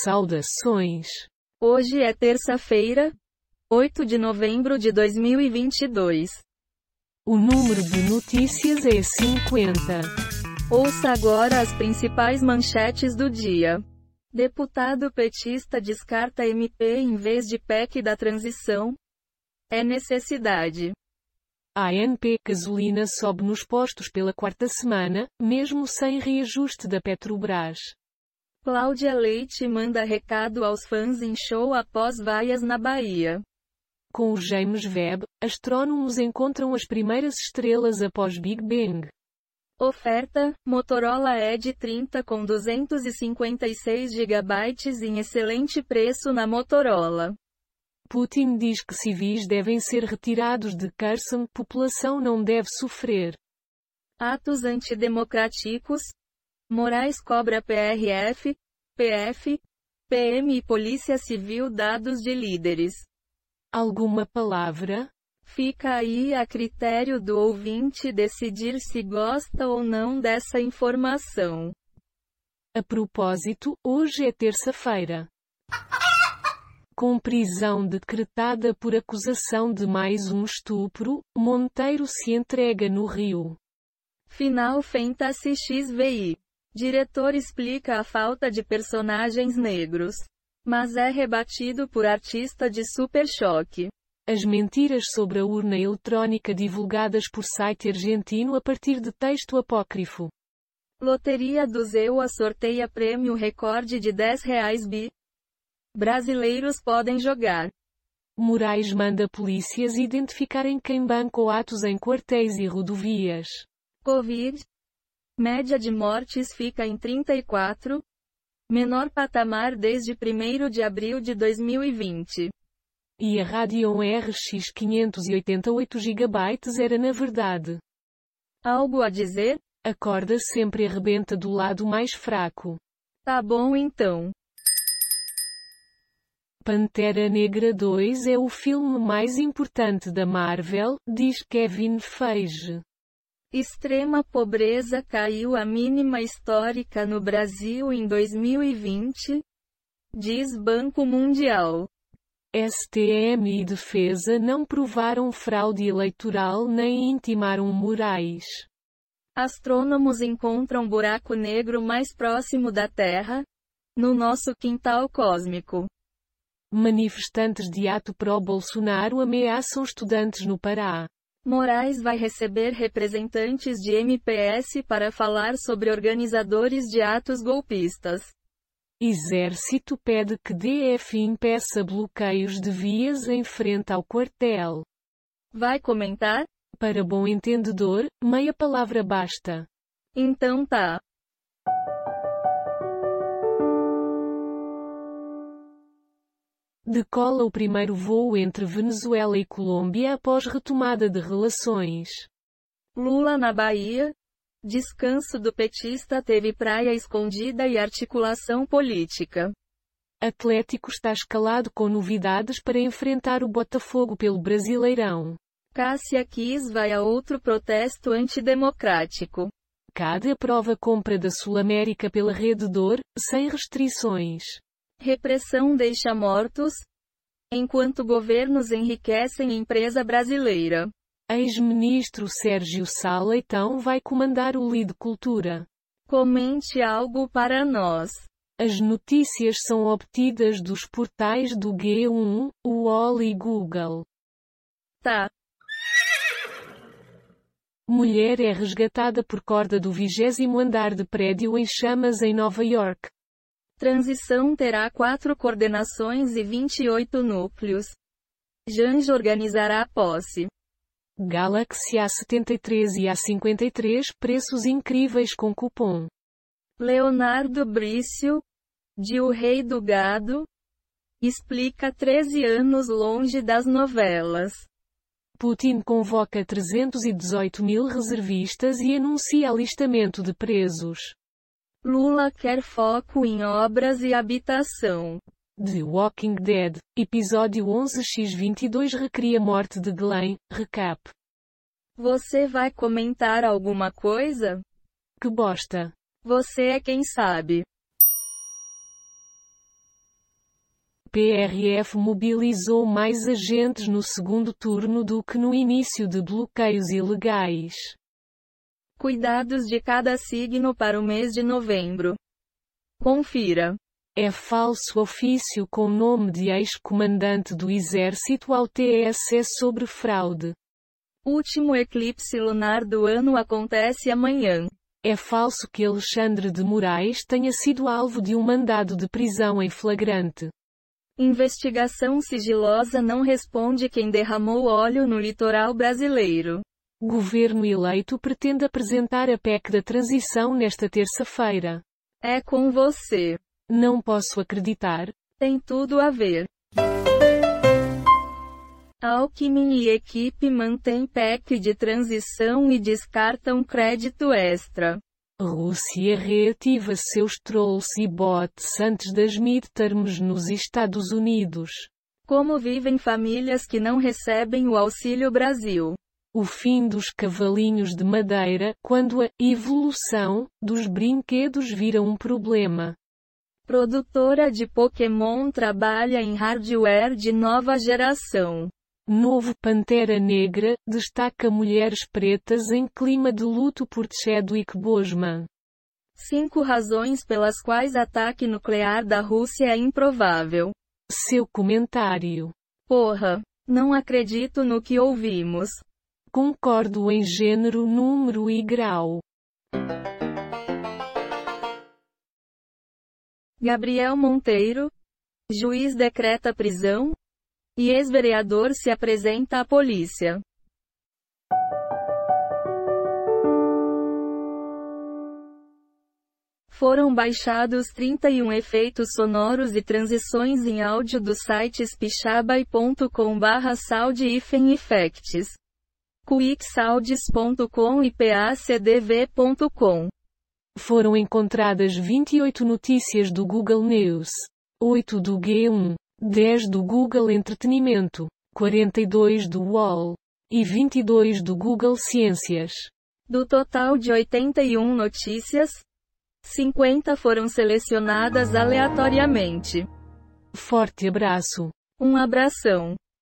Saudações! Hoje é terça-feira, 8 de novembro de 2022. O número de notícias é 50. Ouça agora as principais manchetes do dia. Deputado petista descarta MP em vez de PEC da transição. É necessidade. A ANP gasolina sobe nos postos pela quarta semana, mesmo sem reajuste da Petrobras. Cláudia Leite manda recado aos fãs em show após vaias na Bahia. Com o James Webb, astrônomos encontram as primeiras estrelas após Big Bang. Oferta: Motorola Edge 30 com 256 GB em excelente preço na Motorola. Putin diz que civis devem ser retirados de Kherson, população não deve sofrer. Atos antidemocráticos, Moraes cobra PRF, PF, PM e Polícia Civil dados de líderes. Alguma palavra? Fica aí a critério do ouvinte decidir se gosta ou não dessa informação. A propósito, hoje é terça-feira. Com prisão decretada por acusação de mais um estupro, Monteiro se entrega no Rio. Final Fantasy XVI Diretor explica a falta de personagens negros. Mas é rebatido por artista de Super Choque. As mentiras sobre a urna eletrônica divulgadas por site argentino a partir de texto apócrifo. Loteria do Zewa sorteia prêmio recorde de 10 reais bi. Brasileiros podem jogar. Moraes manda polícias identificarem quem bancou atos em quartéis e rodovias. Covid, Média de mortes fica em 34. Menor patamar desde 1 de abril de 2020. E a Radeon RX 588 GB era na verdade. Algo a dizer? A corda sempre arrebenta do lado mais fraco. Tá bom então. Pantera Negra 2 é o filme mais importante da Marvel, diz Kevin Feige. Extrema pobreza caiu à mínima histórica no Brasil em 2020, diz Banco Mundial. STM e Defesa não provaram fraude eleitoral nem intimaram Moraes. Astrônomos encontram buraco negro mais próximo da Terra, no nosso quintal cósmico. Manifestantes de ato pró-Bolsonaro ameaçam estudantes no Pará. Moraes vai receber representantes de MPS para falar sobre organizadores de atos golpistas. Exército pede que DF impeça bloqueios de vias em frente ao quartel. Vai comentar? Para bom entendedor, meia palavra basta. Então tá. Decola o primeiro voo entre Venezuela e Colômbia após retomada de relações. Lula na Bahia. Descanso do petista teve praia escondida e articulação política. Atlético está escalado com novidades para enfrentar o Botafogo pelo Brasileirão. Cássia Kiss vai a outro protesto antidemocrático. CAD aprova compra da Sul América pela Rede Dor, sem restrições. Repressão deixa mortos, enquanto governos enriquecem empresa brasileira. Ex-ministro Sérgio Sá Leitão vai comandar o LID Cultura. Comente algo para nós. As notícias são obtidas dos portais do G1, UOL e Google. Tá. Mulher é resgatada por corda do vigésimo andar de prédio em chamas em Nova York. Transição terá quatro coordenações e 28 núcleos. Jange organizará a posse. Galaxy A73 e A53 preços incríveis com cupom. Leonardo Brício, de O Rei do Gado, explica 13 anos longe das novelas. Putin convoca 318 mil reservistas e anuncia alistamento de presos. Lula quer foco em obras e habitação. The Walking Dead, episódio 11x22 recria morte de Glenn, recap. Você vai comentar alguma coisa? Que bosta. Você é quem sabe. PRF mobilizou mais agentes no segundo turno do que no início de bloqueios ilegais. Cuidados de cada signo para o mês de novembro. Confira. É falso ofício com nome de ex-comandante do Exército ao TSE sobre fraude. Último eclipse lunar do ano acontece amanhã. É falso que Alexandre de Moraes tenha sido alvo de um mandado de prisão em flagrante. Investigação sigilosa não responde quem derramou óleo no litoral brasileiro. Governo eleito pretende apresentar a PEC da transição nesta terça-feira. É com você. Não posso acreditar. Tem tudo a ver. Alckmin e equipe mantêm PEC de transição e descartam crédito extra. Rússia reativa seus trolls e bots antes das midterms nos Estados Unidos. Como vivem famílias que não recebem o Auxílio Brasil? O fim dos cavalinhos de madeira, quando a evolução dos brinquedos vira um problema. Produtora de Pokémon trabalha em hardware de nova geração. Novo Pantera Negra, destaca mulheres pretas em clima de luto por Chadwick Boseman. Cinco razões pelas quais ataque nuclear da Rússia é improvável. Seu comentário. Porra, não acredito no que ouvimos. Concordo em gênero, número e grau. Gabriel Monteiro. Juiz decreta prisão, e ex-vereador se apresenta à polícia. Foram baixados 31 efeitos sonoros e transições em áudio do site spixabay.com quicksauds.com e pacdv.com. Foram encontradas 28 notícias do Google News, 8 do G1, 10 do Google Entretenimento, 42 do UOL e 22 do Google Ciências. Do total de 81 notícias, 50 foram selecionadas aleatoriamente. Forte abraço. Um abração.